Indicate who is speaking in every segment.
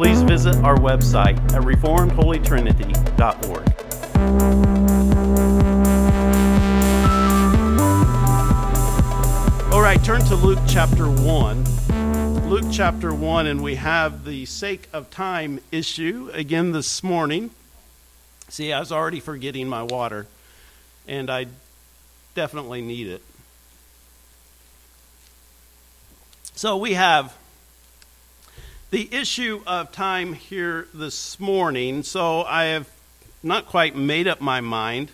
Speaker 1: please visit our website at reformedholytrinity.org. All right, turn to Luke chapter 1. Luke chapter 1, and we have the sake of time issue again this morning. See, I was already forgetting my water, and I definitely need it. So we have the issue of time here this morning. So I have not quite made up my mind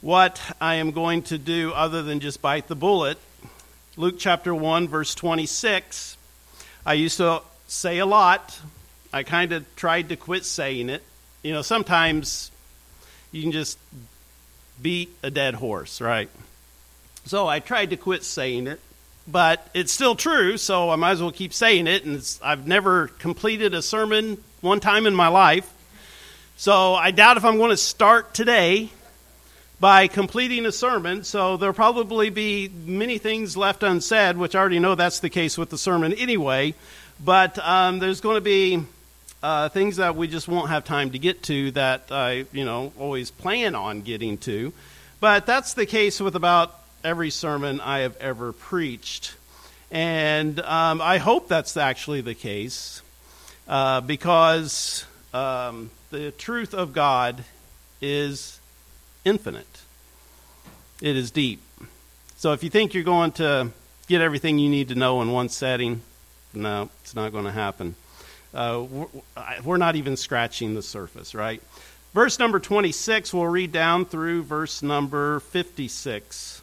Speaker 1: what I am going to do other than just bite the bullet. Luke chapter 1, verse 26. I used to say a lot. I kind of tried to quit saying it. You know, sometimes you can just beat a dead horse, right? So I tried to quit saying it, but it's still true, so I might as well keep saying it. And I've never completed a sermon one time in my life. So I doubt if I'm going to start today by completing a sermon, so there'll probably be many things left unsaid, which I already know that's the case with the sermon anyway. But um, there's going to be uh, things that we just won't have time to get to that I, you know, always plan on getting to. But that's the case with about every sermon I have ever preached. And um, I hope that's actually the case uh, because um, the truth of God is infinite, it is deep. So if you think you're going to get everything you need to know in one setting, no, it's not going to happen. Uh, we're not even scratching the surface, right? Verse number 26, we'll read down through verse number 56.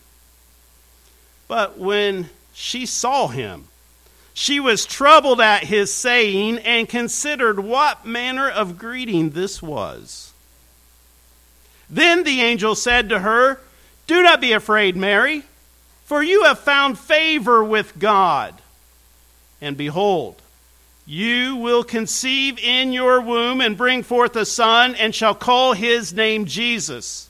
Speaker 1: But when she saw him, she was troubled at his saying and considered what manner of greeting this was. Then the angel said to her, Do not be afraid, Mary, for you have found favor with God. And behold, you will conceive in your womb and bring forth a son, and shall call his name Jesus.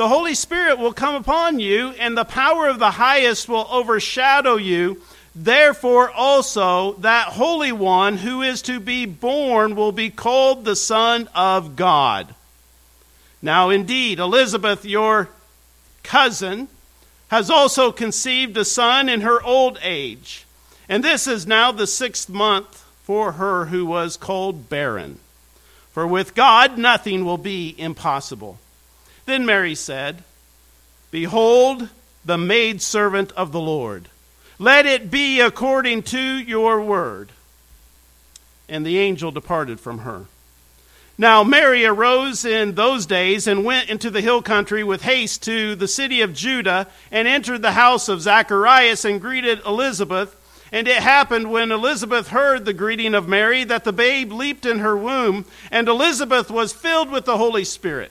Speaker 1: The Holy Spirit will come upon you, and the power of the highest will overshadow you. Therefore, also, that Holy One who is to be born will be called the Son of God. Now, indeed, Elizabeth, your cousin, has also conceived a son in her old age. And this is now the sixth month for her who was called barren. For with God nothing will be impossible. Then Mary said, Behold, the maidservant of the Lord. Let it be according to your word. And the angel departed from her. Now, Mary arose in those days and went into the hill country with haste to the city of Judah and entered the house of Zacharias and greeted Elizabeth. And it happened when Elizabeth heard the greeting of Mary that the babe leaped in her womb, and Elizabeth was filled with the Holy Spirit.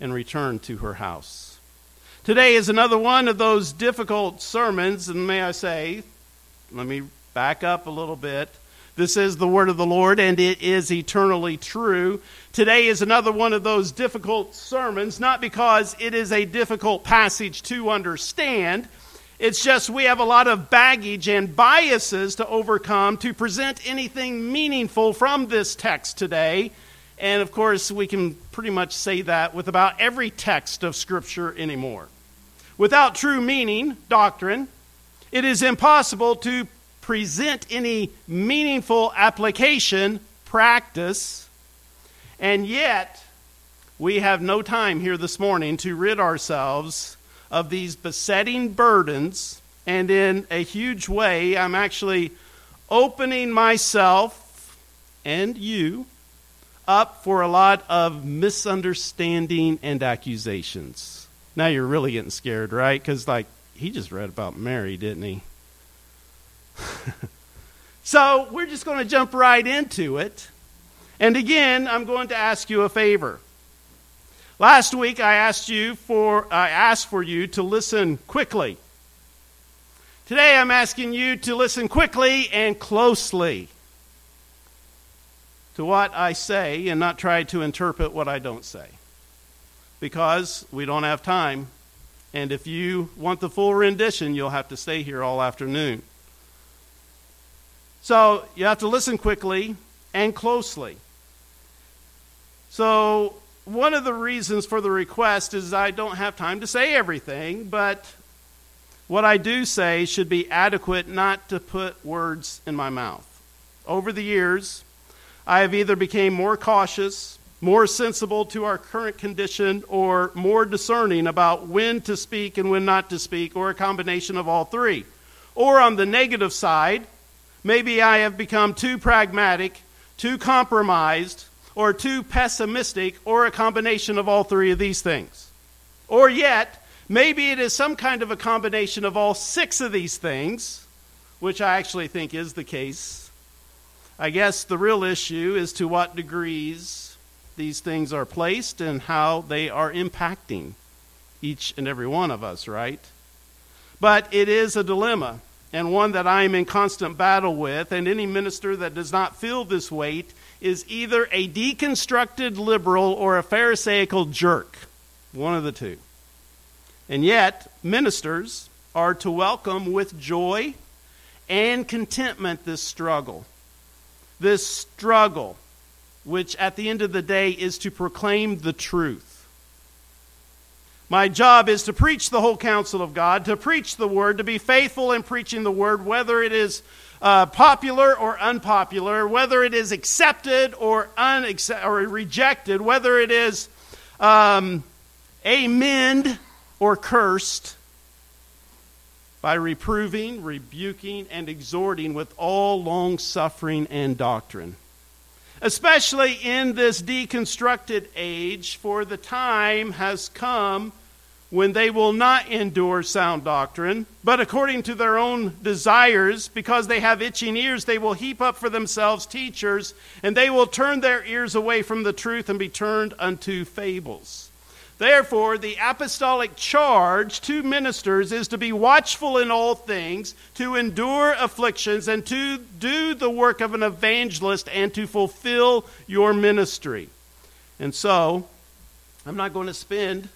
Speaker 1: and returned to her house. Today is another one of those difficult sermons, and may I say, let me back up a little bit. This is the word of the Lord, and it is eternally true. Today is another one of those difficult sermons, not because it is a difficult passage to understand. It's just we have a lot of baggage and biases to overcome to present anything meaningful from this text today. And of course, we can pretty much say that with about every text of Scripture anymore. Without true meaning, doctrine, it is impossible to present any meaningful application, practice, and yet we have no time here this morning to rid ourselves of these besetting burdens. And in a huge way, I'm actually opening myself and you up for a lot of misunderstanding and accusations. Now you're really getting scared, right? Because, like, he just read about Mary, didn't he? so we're just going to jump right into it. And again, I'm going to ask you a favor. Last week I asked you for I asked for you to listen quickly. Today I'm asking you to listen quickly and closely to what I say and not try to interpret what I don't say. Because we don't have time. And if you want the full rendition, you'll have to stay here all afternoon. So you have to listen quickly and closely. So, one of the reasons for the request is I don't have time to say everything, but what I do say should be adequate not to put words in my mouth. Over the years, I have either become more cautious, more sensible to our current condition, or more discerning about when to speak and when not to speak, or a combination of all three. Or on the negative side, Maybe I have become too pragmatic, too compromised, or too pessimistic, or a combination of all three of these things. Or yet, maybe it is some kind of a combination of all six of these things, which I actually think is the case. I guess the real issue is to what degrees these things are placed and how they are impacting each and every one of us, right? But it is a dilemma and one that I am in constant battle with, and any minister that does not feel this weight is either a deconstructed liberal or a Pharisaical jerk. One of the two. And yet, ministers are to welcome with joy and contentment this struggle. This struggle, which at the end of the day is to proclaim the truth. My job is to preach the whole counsel of God, to preach the word, to be faithful in preaching the word, whether it is uh, popular or unpopular, whether it is accepted or, or rejected, whether it is um, amen or cursed, by reproving, rebuking, and exhorting with all long suffering and doctrine. Especially in this deconstructed age, for the time has come when they will not endure sound doctrine, but according to their own desires, because they have itching ears, they will heap up for themselves teachers, and they will turn their ears away from the truth and be turned unto fables. Therefore, the apostolic charge to ministers is to be watchful in all things, to endure afflictions, and to do the work of an evangelist, and to fulfill your ministry. And so, I'm not going to spend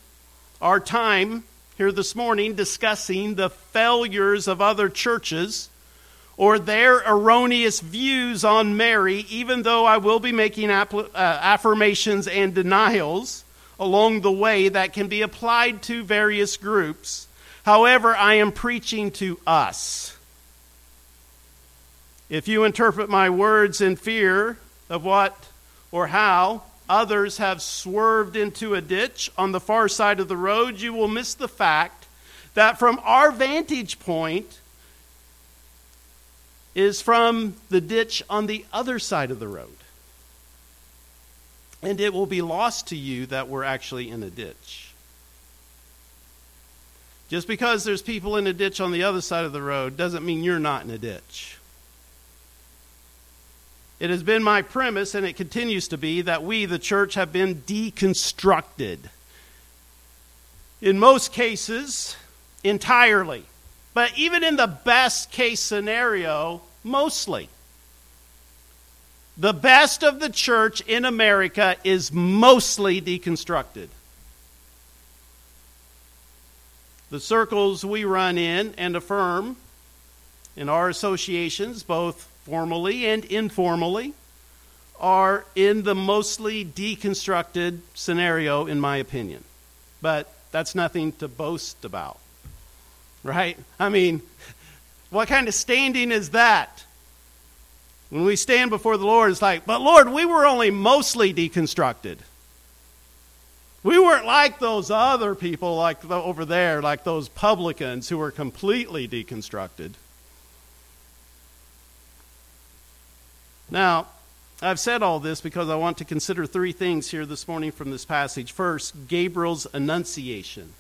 Speaker 1: our time here this morning discussing the failures of other churches or their erroneous views on Mary, even though I will be making uh, affirmations and denials along the way that can be applied to various groups. However, I am preaching to us. If you interpret my words in fear of what or how others have swerved into a ditch on the far side of the road, you will miss the fact that from our vantage point is from the ditch on the other side of the road and it will be lost to you that we're actually in a ditch. Just because there's people in a ditch on the other side of the road doesn't mean you're not in a ditch. It has been my premise, and it continues to be, that we, the church, have been deconstructed. In most cases, entirely. But even in the best case scenario, mostly. The best of the church in America is mostly deconstructed. The circles we run in and affirm in our associations, both formally and informally, are in the mostly deconstructed scenario, in my opinion. But that's nothing to boast about, right? I mean, what kind of standing is that? When we stand before the Lord, it's like, but Lord, we were only mostly deconstructed. We weren't like those other people, like the, over there, like those publicans who were completely deconstructed. Now, I've said all this because I want to consider three things here this morning from this passage. First, Gabriel's annunciation.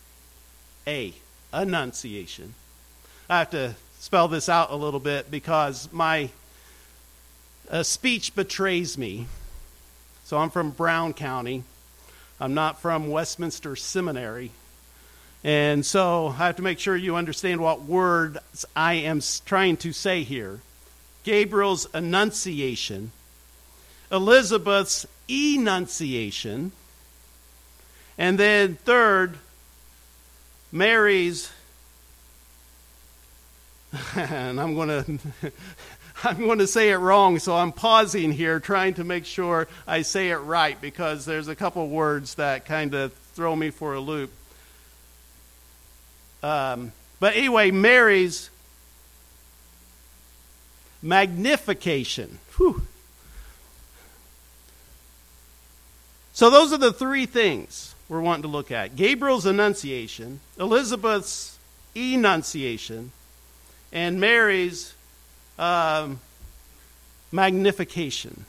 Speaker 1: A, annunciation. I have to spell this out a little bit because my a speech betrays me. So I'm from Brown County. I'm not from Westminster Seminary. And so I have to make sure you understand what words I am trying to say here. Gabriel's annunciation, Elizabeth's enunciation, and then third, Mary's, and I'm going to I'm going to say it wrong, so I'm pausing here trying to make sure I say it right because there's a couple words that kind of throw me for a loop. Um, but anyway, Mary's magnification. Whew. So, those are the three things we're wanting to look at Gabriel's annunciation, Elizabeth's enunciation, and Mary's um, magnification.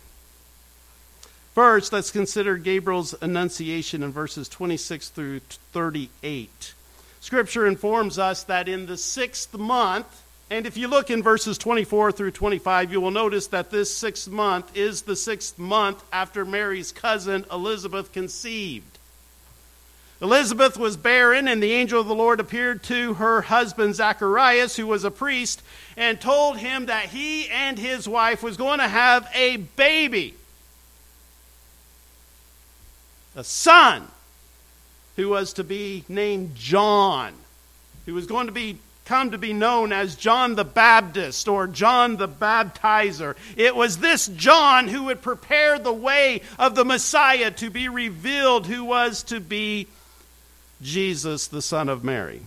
Speaker 1: First, let's consider Gabriel's annunciation in verses 26 through 38. Scripture informs us that in the sixth month, and if you look in verses 24 through 25, you will notice that this sixth month is the sixth month after Mary's cousin Elizabeth conceived. Elizabeth was barren, and the angel of the Lord appeared to her husband Zacharias, who was a priest, and told him that he and his wife was going to have a baby, a son, who was to be named John, who was going to be come to be known as John the Baptist or John the Baptizer. It was this John who would prepare the way of the Messiah to be revealed, who was to be Jesus, the son of Mary.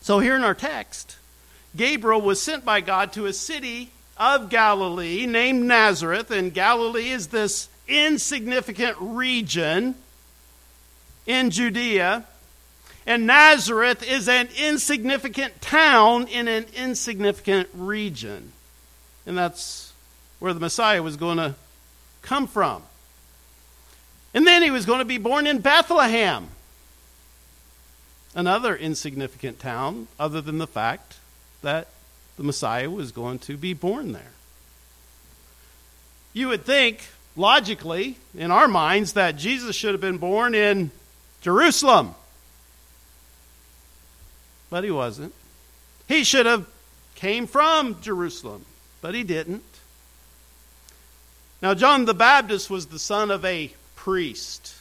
Speaker 1: So, here in our text, Gabriel was sent by God to a city of Galilee named Nazareth, and Galilee is this insignificant region in Judea. And Nazareth is an insignificant town in an insignificant region. And that's where the Messiah was going to come from. And then he was going to be born in Bethlehem another insignificant town, other than the fact that the Messiah was going to be born there. You would think, logically, in our minds, that Jesus should have been born in Jerusalem. But he wasn't. He should have came from Jerusalem, but he didn't. Now, John the Baptist was the son of a priest.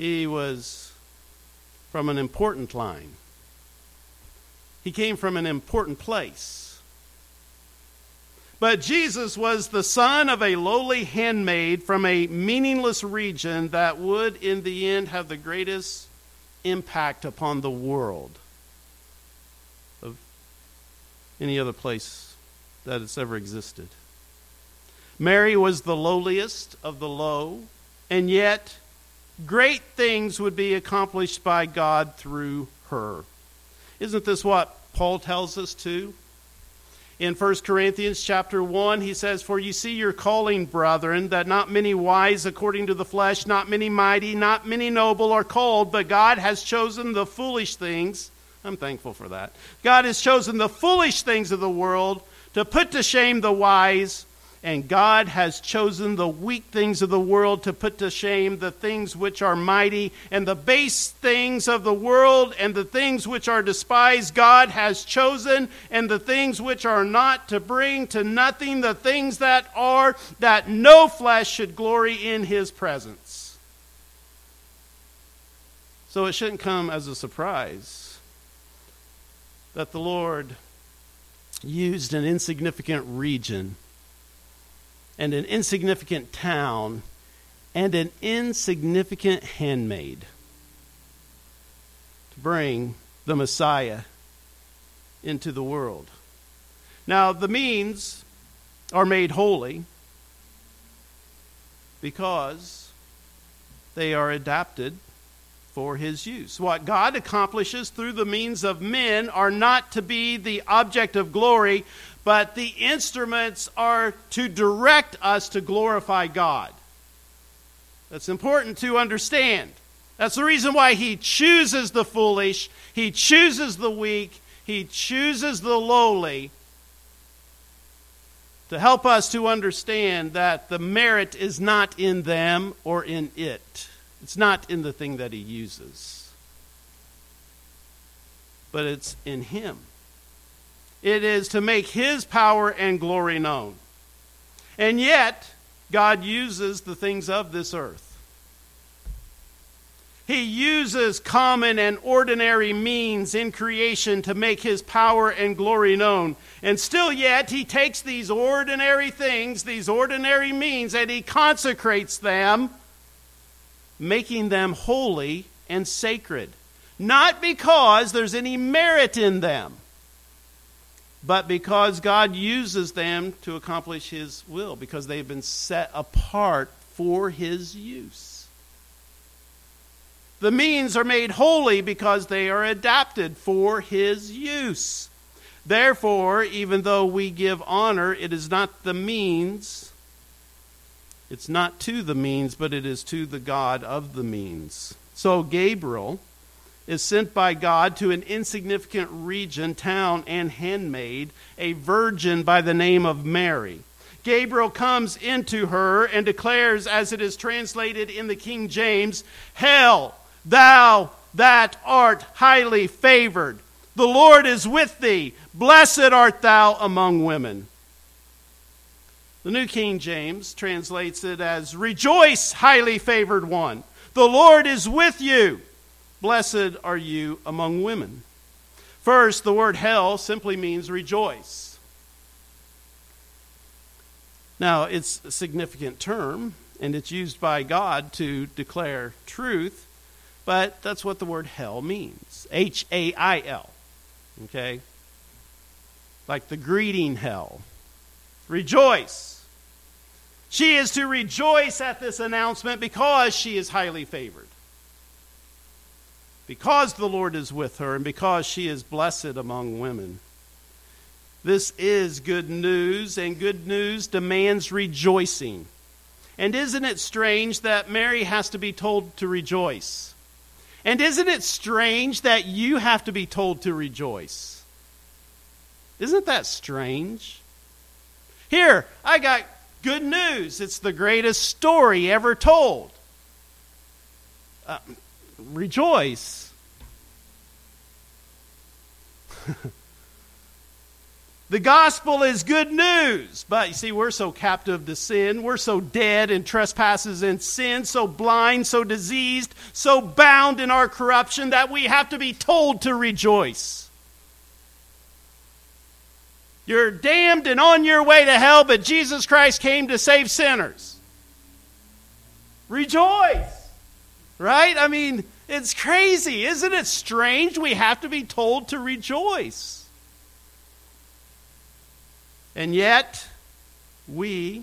Speaker 1: He was from an important line. He came from an important place. But Jesus was the son of a lowly handmaid from a meaningless region that would, in the end, have the greatest impact upon the world of any other place that has ever existed. Mary was the lowliest of the low, and yet great things would be accomplished by God through her. Isn't this what Paul tells us too? In 1 Corinthians chapter 1, he says, For you see your calling, brethren, that not many wise according to the flesh, not many mighty, not many noble are called, but God has chosen the foolish things. I'm thankful for that. God has chosen the foolish things of the world to put to shame the wise and God has chosen the weak things of the world to put to shame the things which are mighty, and the base things of the world and the things which are despised, God has chosen, and the things which are not to bring to nothing the things that are, that no flesh should glory in his presence. So it shouldn't come as a surprise that the Lord used an insignificant region and an insignificant town and an insignificant handmaid to bring the Messiah into the world. Now, the means are made holy because they are adapted for his use. What God accomplishes through the means of men are not to be the object of glory, but the instruments are to direct us to glorify God. That's important to understand. That's the reason why he chooses the foolish, he chooses the weak, he chooses the lowly to help us to understand that the merit is not in them or in it. It's not in the thing that he uses, but it's in him. It is to make his power and glory known. And yet, God uses the things of this earth. He uses common and ordinary means in creation to make his power and glory known. And still yet, he takes these ordinary things, these ordinary means, and he consecrates them, making them holy and sacred. Not because there's any merit in them, but because God uses them to accomplish His will, because they've been set apart for His use. The means are made holy because they are adapted for His use. Therefore, even though we give honor, it is not the means, it's not to the means, but it is to the God of the means. So, Gabriel is sent by God to an insignificant region, town, and handmaid, a virgin by the name of Mary. Gabriel comes into her and declares, as it is translated in the King James, Hail, thou that art highly favored. The Lord is with thee. Blessed art thou among women. The New King James translates it as, Rejoice, highly favored one. The Lord is with you. Blessed are you among women. First, the word hell simply means rejoice. Now, it's a significant term, and it's used by God to declare truth, but that's what the word hell means H A I L. Okay? Like the greeting hell. Rejoice. She is to rejoice at this announcement because she is highly favored because the Lord is with her and because she is blessed among women. This is good news, and good news demands rejoicing. And isn't it strange that Mary has to be told to rejoice? And isn't it strange that you have to be told to rejoice? Isn't that strange? Here, I got good news. It's the greatest story ever told. Uh, rejoice. The gospel is good news. But you see, we're so captive to sin. We're so dead in trespasses and sin, so blind, so diseased, so bound in our corruption that we have to be told to rejoice. You're damned and on your way to hell, but Jesus Christ came to save sinners. Rejoice. Right? I mean, it's crazy. Isn't it strange? We have to be told to rejoice. And yet, we,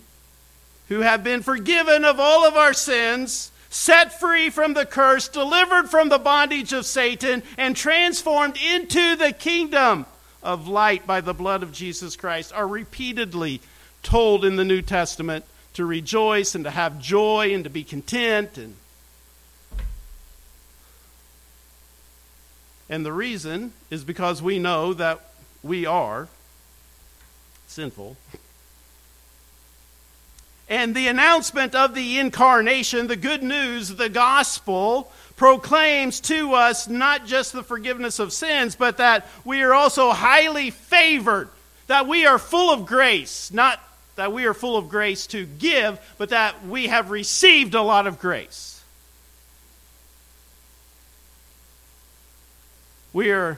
Speaker 1: who have been forgiven of all of our sins, set free from the curse, delivered from the bondage of Satan, and transformed into the kingdom of light by the blood of Jesus Christ, are repeatedly told in the New Testament to rejoice and to have joy and to be content and And the reason is because we know that we are sinful. And the announcement of the incarnation, the good news, the gospel, proclaims to us not just the forgiveness of sins, but that we are also highly favored, that we are full of grace, not that we are full of grace to give, but that we have received a lot of grace. We are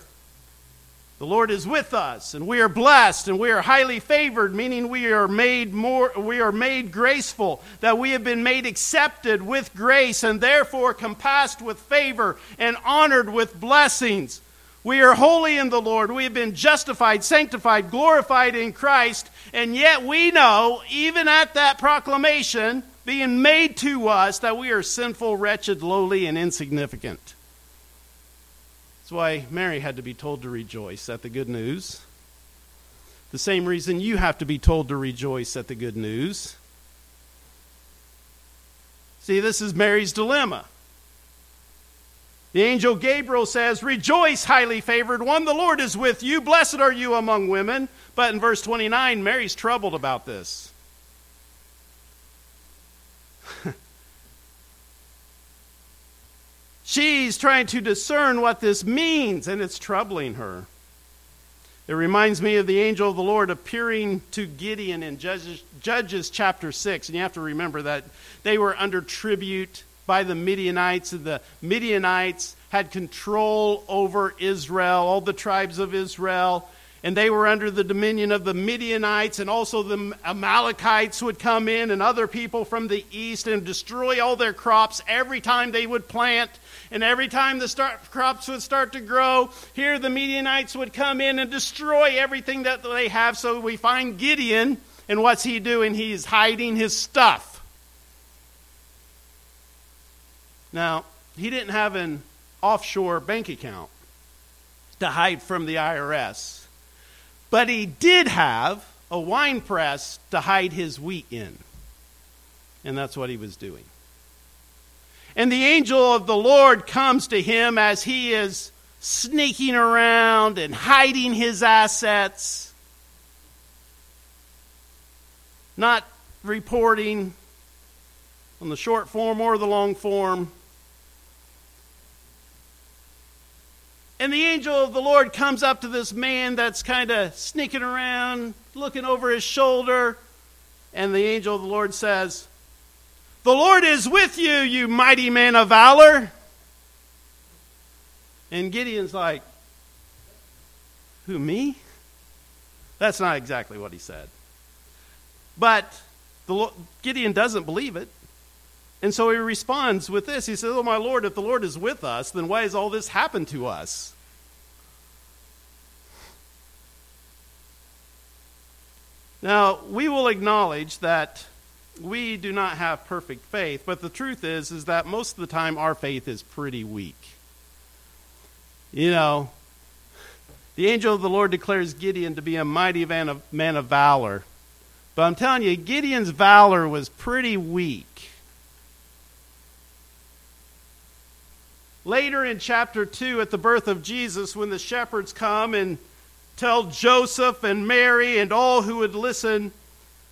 Speaker 1: the Lord is with us, and we are blessed, and we are highly favored, meaning we are made more we are made graceful, that we have been made accepted with grace, and therefore compassed with favor and honored with blessings. We are holy in the Lord. We have been justified, sanctified, glorified in Christ, and yet we know, even at that proclamation being made to us, that we are sinful, wretched, lowly, and insignificant. That's why Mary had to be told to rejoice at the good news. The same reason you have to be told to rejoice at the good news. See, this is Mary's dilemma. The angel Gabriel says, Rejoice, highly favored one, the Lord is with you. Blessed are you among women. But in verse 29, Mary's troubled about this. She's trying to discern what this means, and it's troubling her. It reminds me of the angel of the Lord appearing to Gideon in Judges, Judges chapter 6. And you have to remember that they were under tribute by the Midianites, and the Midianites had control over Israel, all the tribes of Israel and they were under the dominion of the Midianites, and also the Amalekites would come in, and other people from the east, and destroy all their crops every time they would plant, and every time the start, crops would start to grow. Here, the Midianites would come in and destroy everything that they have. So we find Gideon, and what's he doing? He's hiding his stuff. Now, he didn't have an offshore bank account to hide from the IRS. But he did have a wine press to hide his wheat in. And that's what he was doing. And the angel of the Lord comes to him as he is sneaking around and hiding his assets, not reporting on the short form or the long form. And the angel of the Lord comes up to this man that's kind of sneaking around, looking over his shoulder. And the angel of the Lord says, The Lord is with you, you mighty man of valor. And Gideon's like, Who, me? That's not exactly what he said. But the, Gideon doesn't believe it. And so he responds with this. He says, Oh, my Lord, if the Lord is with us, then why has all this happened to us? Now, we will acknowledge that we do not have perfect faith, but the truth is is that most of the time our faith is pretty weak. You know, the angel of the Lord declares Gideon to be a mighty man of, man of valor. But I'm telling you, Gideon's valor was pretty weak. Later in chapter 2, at the birth of Jesus, when the shepherds come and tell Joseph and Mary and all who would listen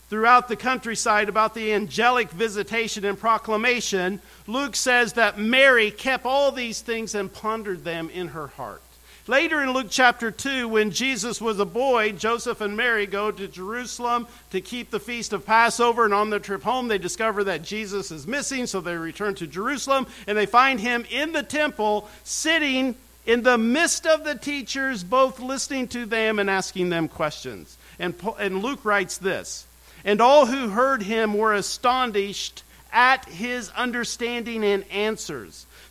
Speaker 1: throughout the countryside about the angelic visitation and proclamation, Luke says that Mary kept all these things and pondered them in her heart. Later in Luke chapter 2, when Jesus was a boy, Joseph and Mary go to Jerusalem to keep the feast of Passover, and on their trip home, they discover that Jesus is missing, so they return to Jerusalem, and they find him in the temple, sitting in the midst of the teachers, both listening to them and asking them questions. And, and Luke writes this And all who heard him were astonished at his understanding and answers.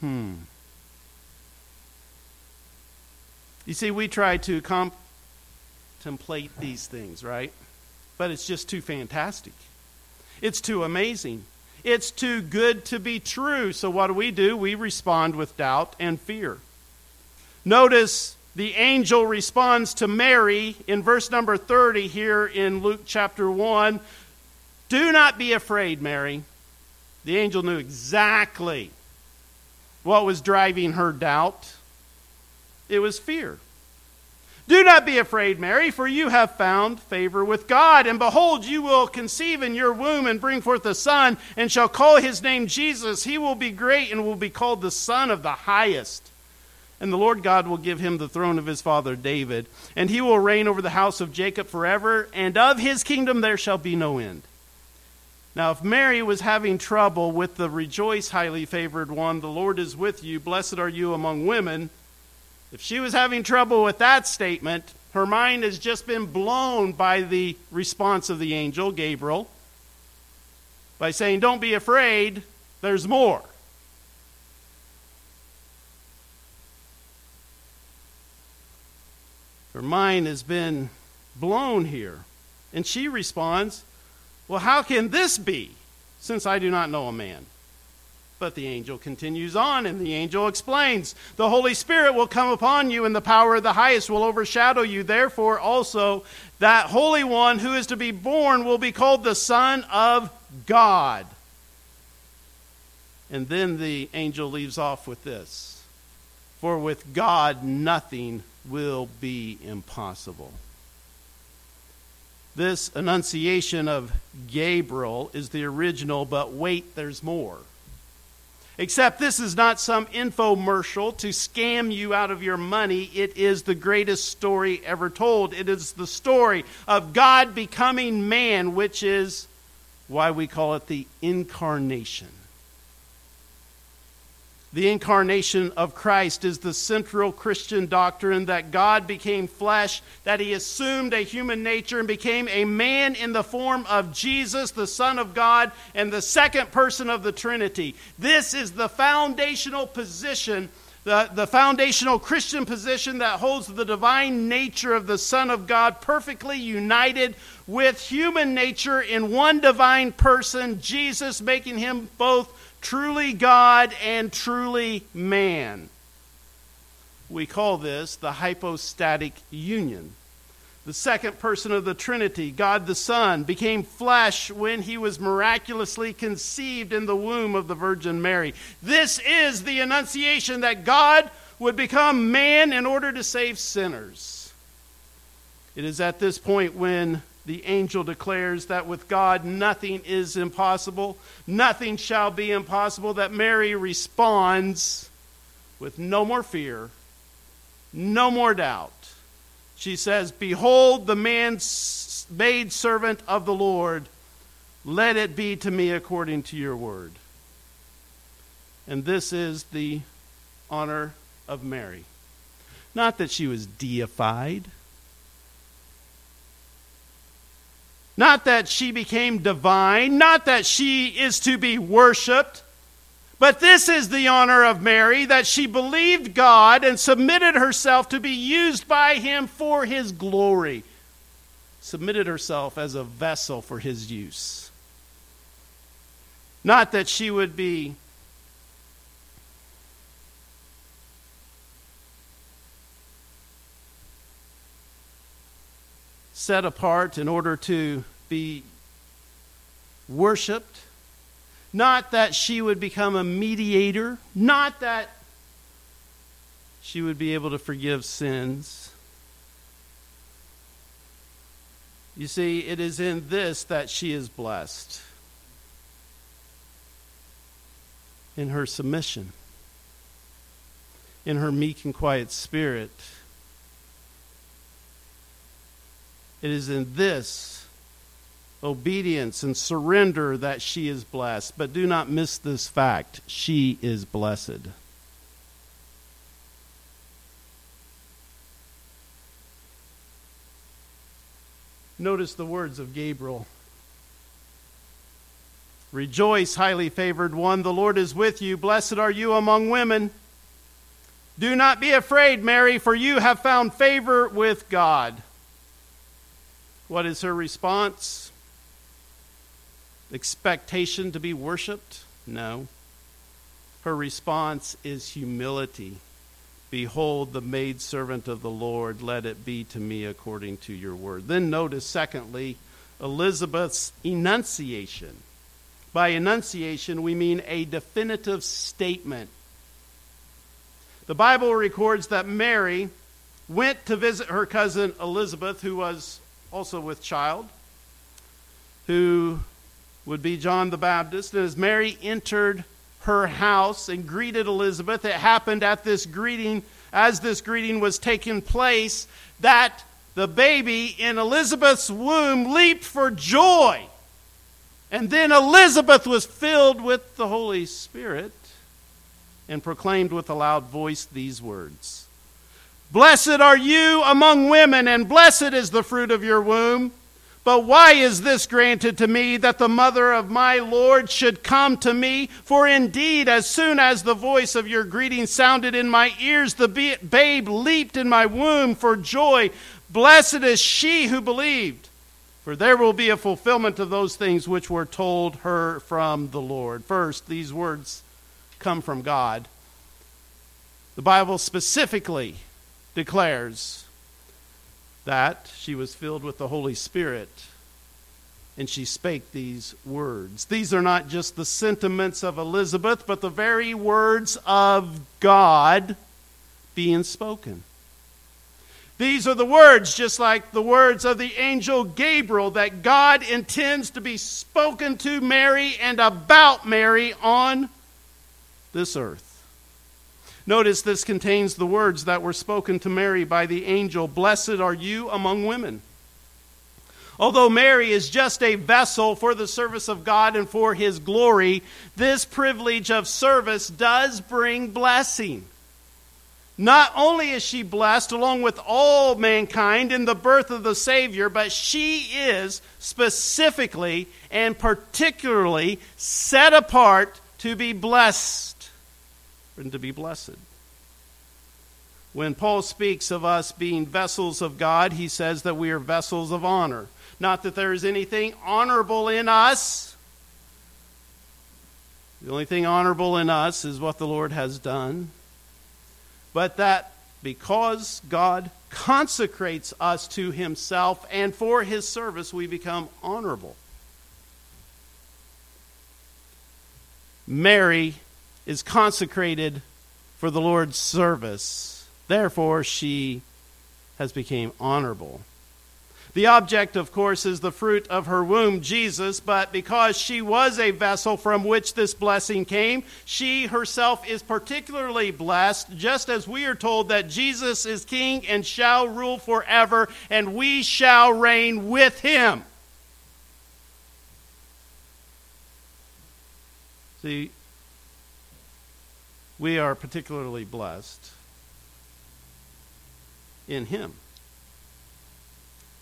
Speaker 1: Hmm. You see, we try to contemplate these things, right? But it's just too fantastic. It's too amazing. It's too good to be true. So, what do we do? We respond with doubt and fear. Notice the angel responds to Mary in verse number 30 here in Luke chapter 1. Do not be afraid, Mary. The angel knew exactly what was driving her doubt. It was fear. Do not be afraid, Mary, for you have found favor with God. And behold, you will conceive in your womb and bring forth a son, and shall call his name Jesus. He will be great and will be called the Son of the Highest. And the Lord God will give him the throne of his father David, and he will reign over the house of Jacob forever, and of his kingdom there shall be no end. Now, if Mary was having trouble with the rejoice, highly favored one, the Lord is with you, blessed are you among women, if she was having trouble with that statement, her mind has just been blown by the response of the angel, Gabriel, by saying, Don't be afraid, there's more. Her mind has been blown here. And she responds, Well, how can this be, since I do not know a man? But the angel continues on, and the angel explains The Holy Spirit will come upon you, and the power of the highest will overshadow you. Therefore, also, that Holy One who is to be born will be called the Son of God. And then the angel leaves off with this For with God nothing will be impossible. This annunciation of Gabriel is the original, but wait, there's more. Except this is not some infomercial to scam you out of your money. It is the greatest story ever told. It is the story of God becoming man, which is why we call it the incarnation. The incarnation of Christ is the central Christian doctrine that God became flesh, that he assumed a human nature and became a man in the form of Jesus, the Son of God, and the second person of the Trinity. This is the foundational position, the, the foundational Christian position that holds the divine nature of the Son of God perfectly united with human nature in one divine person, Jesus, making him both truly God and truly man. We call this the hypostatic union. The second person of the Trinity, God the Son, became flesh when he was miraculously conceived in the womb of the Virgin Mary. This is the annunciation that God would become man in order to save sinners. It is at this point when the angel declares that with God nothing is impossible, nothing shall be impossible, that Mary responds with no more fear, no more doubt. She says, Behold, the man made servant of the Lord, let it be to me according to your word. And this is the honor of Mary. Not that she was deified Not that she became divine, not that she is to be worshiped, but this is the honor of Mary that she believed God and submitted herself to be used by him for his glory. submitted herself as a vessel for his use. Not that she would be set apart in order to be worshiped. Not that she would become a mediator. Not that she would be able to forgive sins. You see, it is in this that she is blessed. In her submission, in her meek and quiet spirit. It is in this obedience and surrender that she is blessed. But do not miss this fact she is blessed. Notice the words of Gabriel. Rejoice, highly favored one, the Lord is with you. Blessed are you among women. Do not be afraid, Mary, for you have found favor with God. What is her response? Expectation to be worshiped? No. Her response is humility. Behold, the maidservant of the Lord, let it be to me according to your word. Then notice, secondly, Elizabeth's enunciation. By enunciation, we mean a definitive statement. The Bible records that Mary went to visit her cousin Elizabeth, who was also with child, who would be John the Baptist. And as Mary entered her house and greeted Elizabeth. It happened at this greeting, as this greeting was taking place, that the baby in Elizabeth's womb leaped for joy. And then Elizabeth was filled with the Holy Spirit and proclaimed with a loud voice these words Blessed are you among women, and blessed is the fruit of your womb. But why is this granted to me that the mother of my Lord should come to me? For indeed, as soon as the voice of your greeting sounded in my ears, the babe leaped in my womb for joy. Blessed is she who believed, for there will be a fulfillment of those things which were told her from the Lord. First, these words come from God. The Bible specifically declares that she was filled with the Holy Spirit and she spake these words. These are not just the sentiments of Elizabeth, but the very words of God being spoken. These are the words, just like the words of the angel Gabriel, that God intends to be spoken to Mary and about Mary on this earth. Notice this contains the words that were spoken to Mary by the angel Blessed are you among women. Although Mary is just a vessel for the service of God and for his glory, this privilege of service does bring blessing. Not only is she blessed along with all mankind in the birth of the Savior, but she is specifically and particularly set apart to be blessed and to be blessed. When Paul speaks of us being vessels of God, he says that we are vessels of honor. Not that there is anything honorable in us. The only thing honorable in us is what the Lord has done. But that because God consecrates us to himself and for his service, we become honorable. Mary is consecrated for the Lord's service. Therefore, she has become honorable. The object, of course, is the fruit of her womb, Jesus, but because she was a vessel from which this blessing came, she herself is particularly blessed, just as we are told that Jesus is king and shall rule forever, and we shall reign with him. See, we are particularly blessed in Him.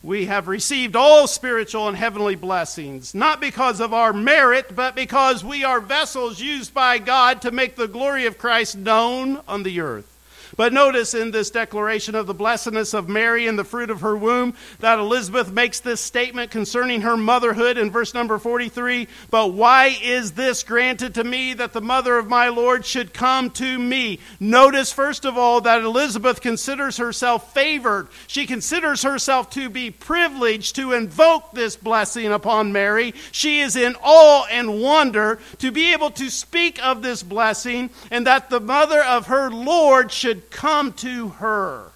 Speaker 1: We have received all spiritual and heavenly blessings, not because of our merit, but because we are vessels used by God to make the glory of Christ known on the earth. But notice in this declaration of the blessedness of Mary and the fruit of her womb that Elizabeth makes this statement concerning her motherhood in verse number 43. But why is this granted to me that the mother of my Lord should come to me? Notice, first of all, that Elizabeth considers herself favored. She considers herself to be privileged to invoke this blessing upon Mary. She is in awe and wonder to be able to speak of this blessing and that the mother of her Lord should come to her.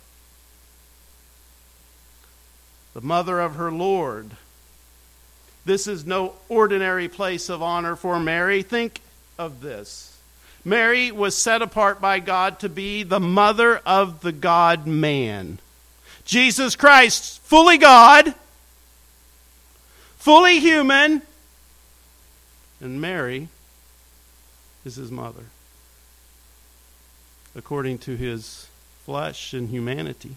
Speaker 1: The mother of her Lord. This is no ordinary place of honor for Mary. Think of this. Mary was set apart by God to be the mother of the God man. Jesus Christ, fully God, fully human, and Mary is his mother according to his flesh and humanity.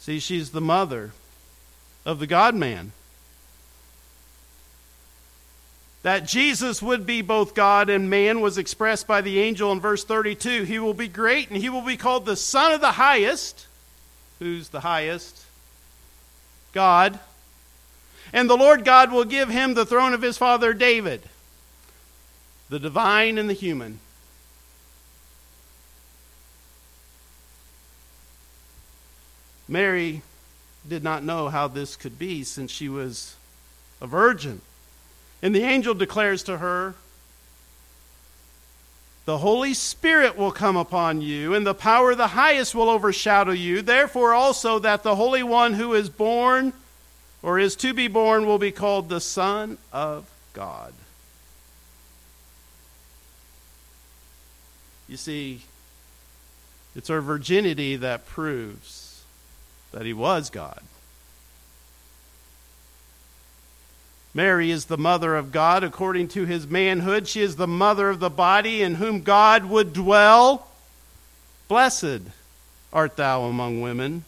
Speaker 1: See, she's the mother of the God man. That Jesus would be both God and man was expressed by the angel in verse 32. He will be great and he will be called the Son of the Highest. Who's the highest? God. And the Lord God will give him the throne of his father David, the divine and the human. Mary did not know how this could be since she was a virgin. And the angel declares to her, The Holy Spirit will come upon you, and the power of the highest will overshadow you. Therefore, also, that the Holy One who is born or is to be born will be called the Son of God. You see, it's our virginity that proves that he was God. Mary is the mother of God according to his manhood. She is the mother of the body in whom God would dwell. Blessed art thou among women.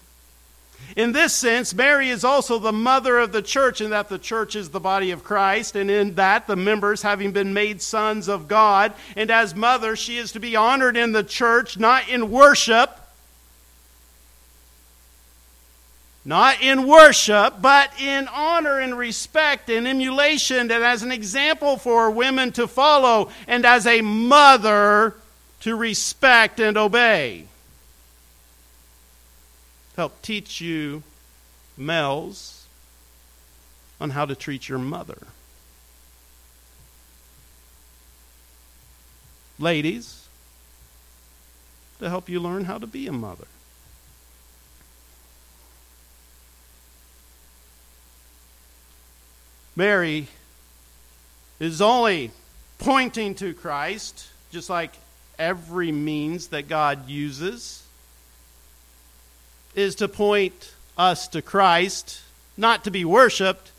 Speaker 1: In this sense, Mary is also the mother of the church, in that the church is the body of Christ, and in that the members having been made sons of God. And as mother, she is to be honored in the church, not in worship, not in worship, but in honor and respect and emulation, and as an example for women to follow, and as a mother to respect and obey. Help teach you, males, on how to treat your mother. Ladies, to help you learn how to be a mother. Mary is only pointing to Christ, just like every means that God uses is to point us to Christ, not to be worshiped,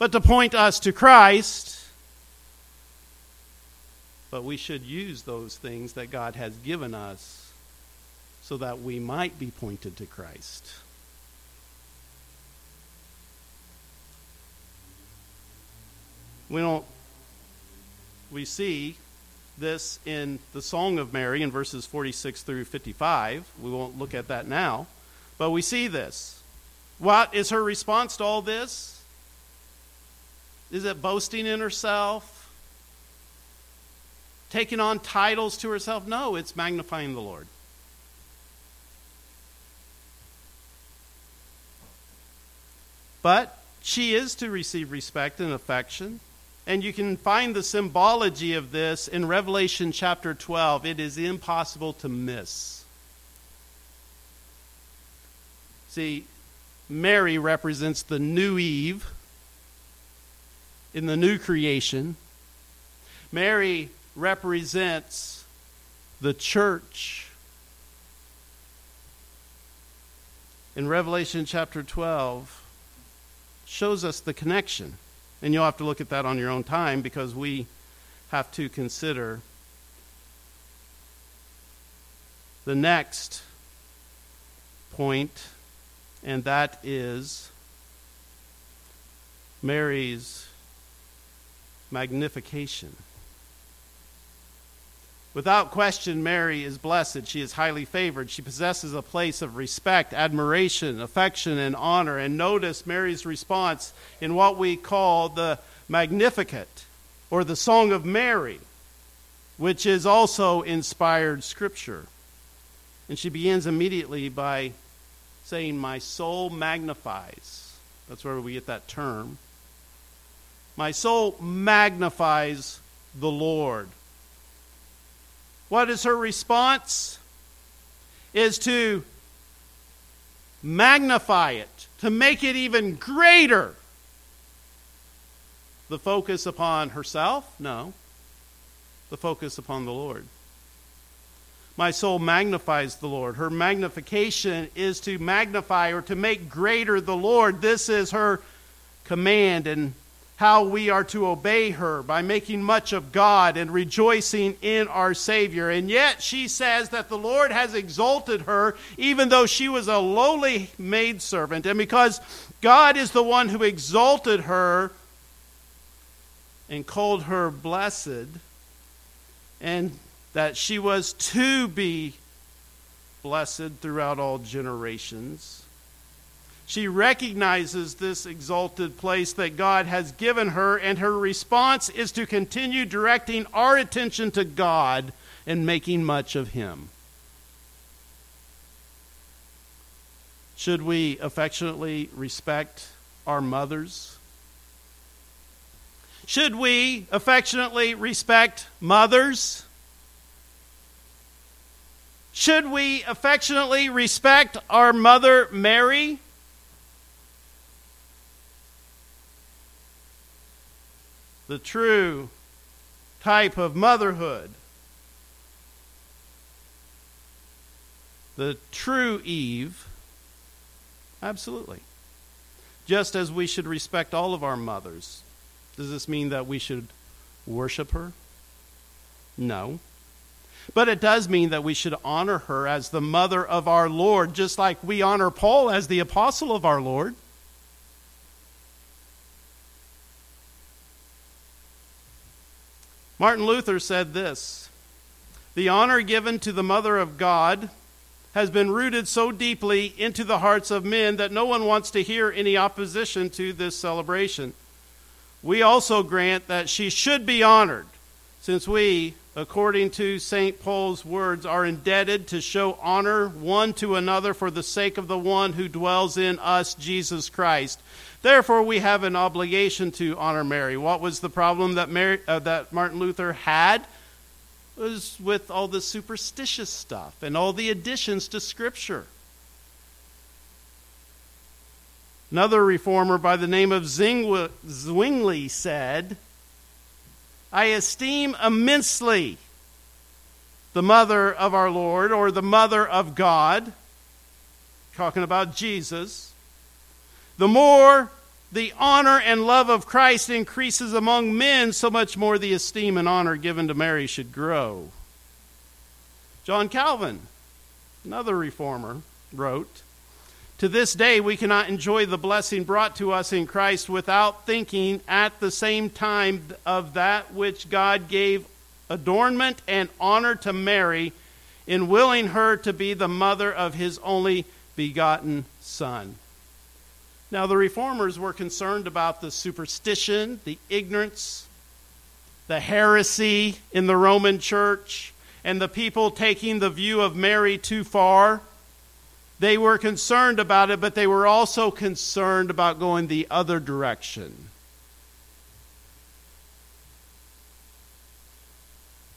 Speaker 1: but to point us to Christ. But we should use those things that God has given us so that we might be pointed to Christ. We don't we see this in the Song of Mary in verses 46 through 55. We won't look at that now, but we see this. What is her response to all this? Is it boasting in herself? Taking on titles to herself? No, it's magnifying the Lord. But she is to receive respect and affection. And you can find the symbology of this in Revelation chapter 12. It is impossible to miss. See, Mary represents the new Eve in the new creation. Mary represents the church. In Revelation chapter 12, shows us the connection. And you'll have to look at that on your own time because we have to consider the next point, and that is Mary's magnification. Without question, Mary is blessed. She is highly favored. She possesses a place of respect, admiration, affection, and honor. And notice Mary's response in what we call the Magnificat, or the Song of Mary, which is also inspired scripture. And she begins immediately by saying, My soul magnifies. That's where we get that term. My soul magnifies the Lord. What is her response? Is to magnify it, to make it even greater. The focus upon herself? No. The focus upon the Lord. My soul magnifies the Lord. Her magnification is to magnify or to make greater the Lord. This is her command and how we are to obey her by making much of God and rejoicing in our Savior. And yet she says that the Lord has exalted her even though she was a lowly maidservant. And because God is the one who exalted her and called her blessed, and that she was to be blessed throughout all generations she recognizes this exalted place that God has given her, and her response is to continue directing our attention to God and making much of Him. Should we affectionately respect our mothers? Should we affectionately respect mothers? Should we affectionately respect our mother Mary? The true type of motherhood. The true Eve, absolutely. Just as we should respect all of our mothers. Does this mean that we should worship her? No. But it does mean that we should honor her as the mother of our Lord, just like we honor Paul as the apostle of our Lord. Martin Luther said this The honor given to the Mother of God has been rooted so deeply into the hearts of men that no one wants to hear any opposition to this celebration. We also grant that she should be honored, since we, according to St. Paul's words, are indebted to show honor one to another for the sake of the one who dwells in us, Jesus Christ. Therefore, we have an obligation to honor Mary. What was the problem that, Mary, uh, that Martin Luther had? It was with all the superstitious stuff and all the additions to Scripture. Another reformer by the name of Zwingli said, I esteem immensely the mother of our Lord or the mother of God, talking about Jesus the more the honor and love of Christ increases among men, so much more the esteem and honor given to Mary should grow. John Calvin, another reformer, wrote To this day, we cannot enjoy the blessing brought to us in Christ without thinking at the same time of that which God gave adornment and honor to Mary in willing her to be the mother of his only begotten Son. Now, the reformers were concerned about the superstition, the ignorance, the heresy in the Roman church, and the people taking the view of Mary too far. They were concerned about it, but they were also concerned about going the other direction.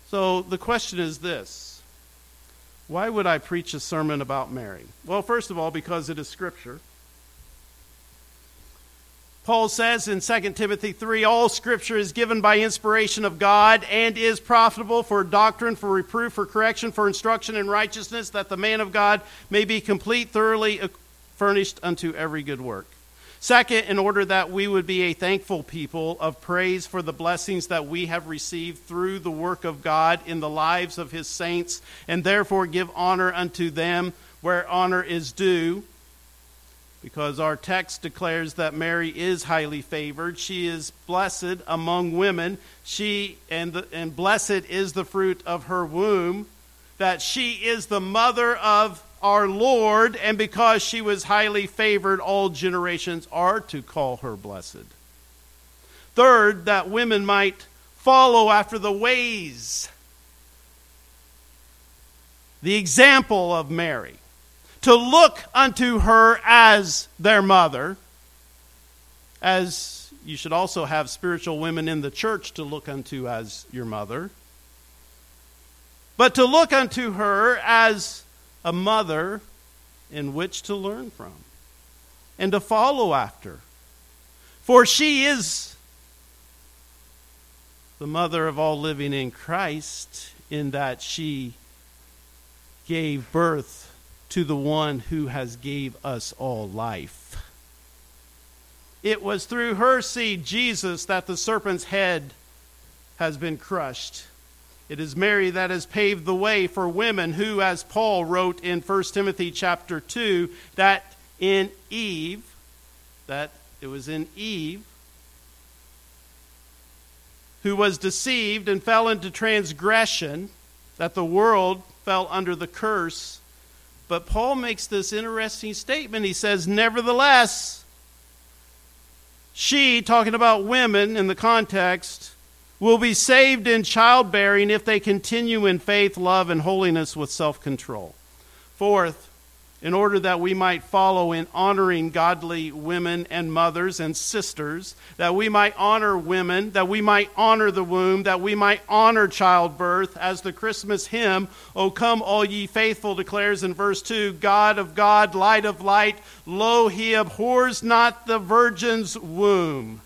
Speaker 1: So the question is this Why would I preach a sermon about Mary? Well, first of all, because it is Scripture. Paul says in 2 Timothy 3 All scripture is given by inspiration of God and is profitable for doctrine, for reproof, for correction, for instruction in righteousness, that the man of God may be complete, thoroughly furnished unto every good work. Second, in order that we would be a thankful people of praise for the blessings that we have received through the work of God in the lives of his saints, and therefore give honor unto them where honor is due because our text declares that Mary is highly favored. She is blessed among women. She and the, and blessed is the fruit of her womb. That she is the mother of our Lord, and because she was highly favored, all generations are to call her blessed. Third, that women might follow after the ways, the example of Mary to look unto her as their mother, as you should also have spiritual women in the church to look unto as your mother, but to look unto her as a mother in which to learn from and to follow after. For she is the mother of all living in Christ, in that she gave birth to the one who has gave us all life. It was through her seed, Jesus, that the serpent's head has been crushed. It is Mary that has paved the way for women who, as Paul wrote in 1 Timothy chapter 2, that in Eve, that it was in Eve, who was deceived and fell into transgression, that the world fell under the curse but Paul makes this interesting statement. He says, Nevertheless, she, talking about women in the context, will be saved in childbearing if they continue in faith, love, and holiness with self control. Fourth, in order that we might follow in honoring godly women and mothers and sisters, that we might honor women, that we might honor the womb, that we might honor childbirth, as the Christmas hymn, O come, all ye faithful, declares in verse 2 God of God, light of light, lo, he abhors not the virgin's womb.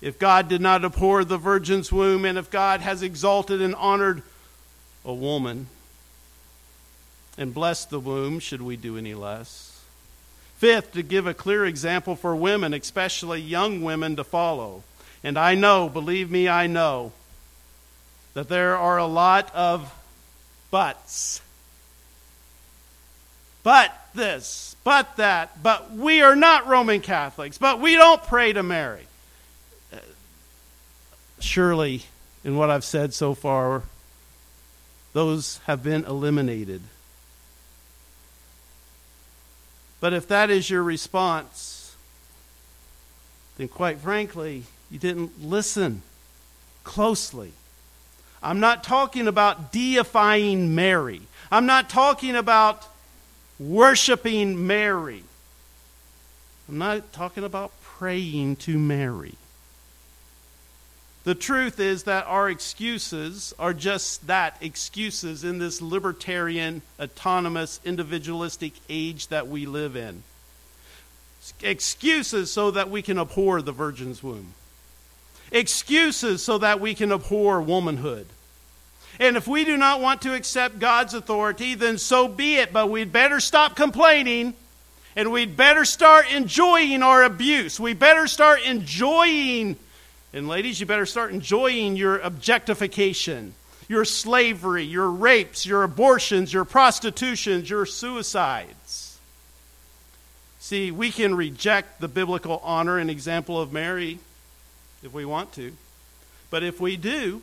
Speaker 1: If God did not abhor the virgin's womb, and if God has exalted and honored a woman, and bless the womb, should we do any less? Fifth, to give a clear example for women, especially young women, to follow. And I know, believe me, I know, that there are a lot of buts. But this, but that, but we are not Roman Catholics, but we don't pray to Mary. Surely, in what I've said so far, those have been eliminated. But if that is your response, then quite frankly, you didn't listen closely. I'm not talking about deifying Mary. I'm not talking about worshiping Mary. I'm not talking about praying to Mary. The truth is that our excuses are just that excuses in this libertarian, autonomous, individualistic age that we live in. Excuses so that we can abhor the virgin's womb. Excuses so that we can abhor womanhood. And if we do not want to accept God's authority, then so be it. But we'd better stop complaining and we'd better start enjoying our abuse. We better start enjoying and ladies, you better start enjoying your objectification, your slavery, your rapes, your abortions, your prostitutions, your suicides. See, we can reject the biblical honor and example of Mary if we want to. But if we do,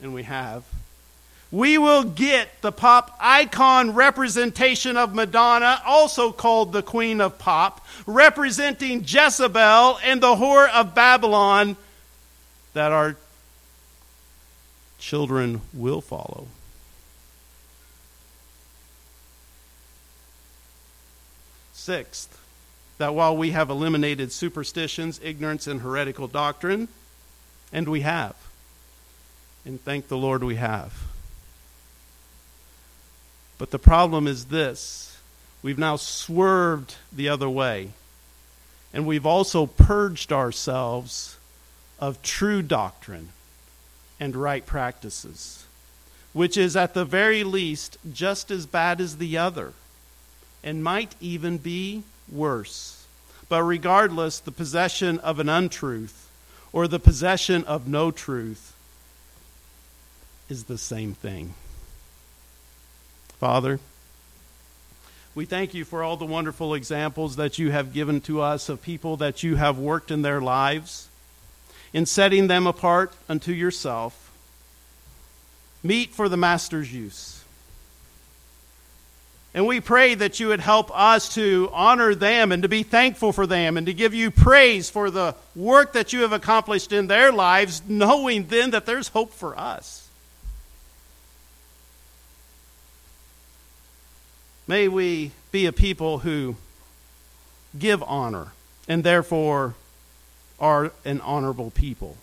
Speaker 1: and we have, we will get the pop icon representation of Madonna, also called the Queen of Pop, representing Jezebel and the whore of Babylon that our children will follow. Sixth, that while we have eliminated superstitions, ignorance, and heretical doctrine, and we have, and thank the Lord we have. But the problem is this we've now swerved the other way, and we've also purged ourselves of true doctrine and right practices, which is at the very least just as bad as the other and might even be worse. But regardless, the possession of an untruth or the possession of no truth is the same thing. Father, We thank you for all the wonderful examples that you have given to us of people that you have worked in their lives, in setting them apart unto yourself, meet for the Master's use. And we pray that you would help us to honor them and to be thankful for them and to give you praise for the work that you have accomplished in their lives, knowing then that there's hope for us. May we be a people who give honor and therefore are an honorable people.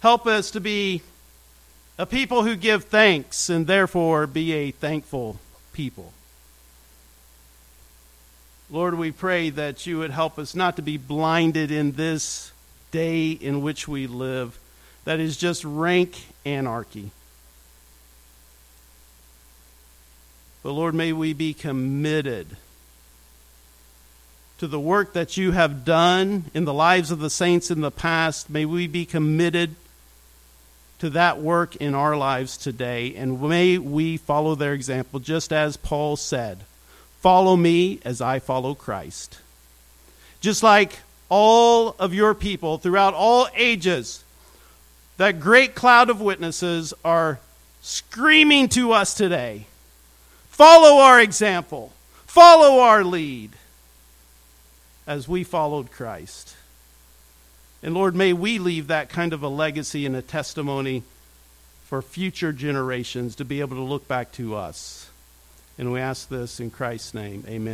Speaker 1: Help us to be a people who give thanks and therefore be a thankful people. Lord, we pray that you would help us not to be blinded in this day in which we live that is just rank anarchy. But Lord, may we be committed to the work that you have done in the lives of the saints in the past. May we be committed to that work in our lives today, and may we follow their example, just as Paul said Follow me as I follow Christ. Just like all of your people throughout all ages, that great cloud of witnesses are screaming to us today follow our example, follow our lead as we followed Christ. And Lord, may we leave that kind of a legacy and a testimony for future generations to be able to look back to us. And we ask this in Christ's name. Amen.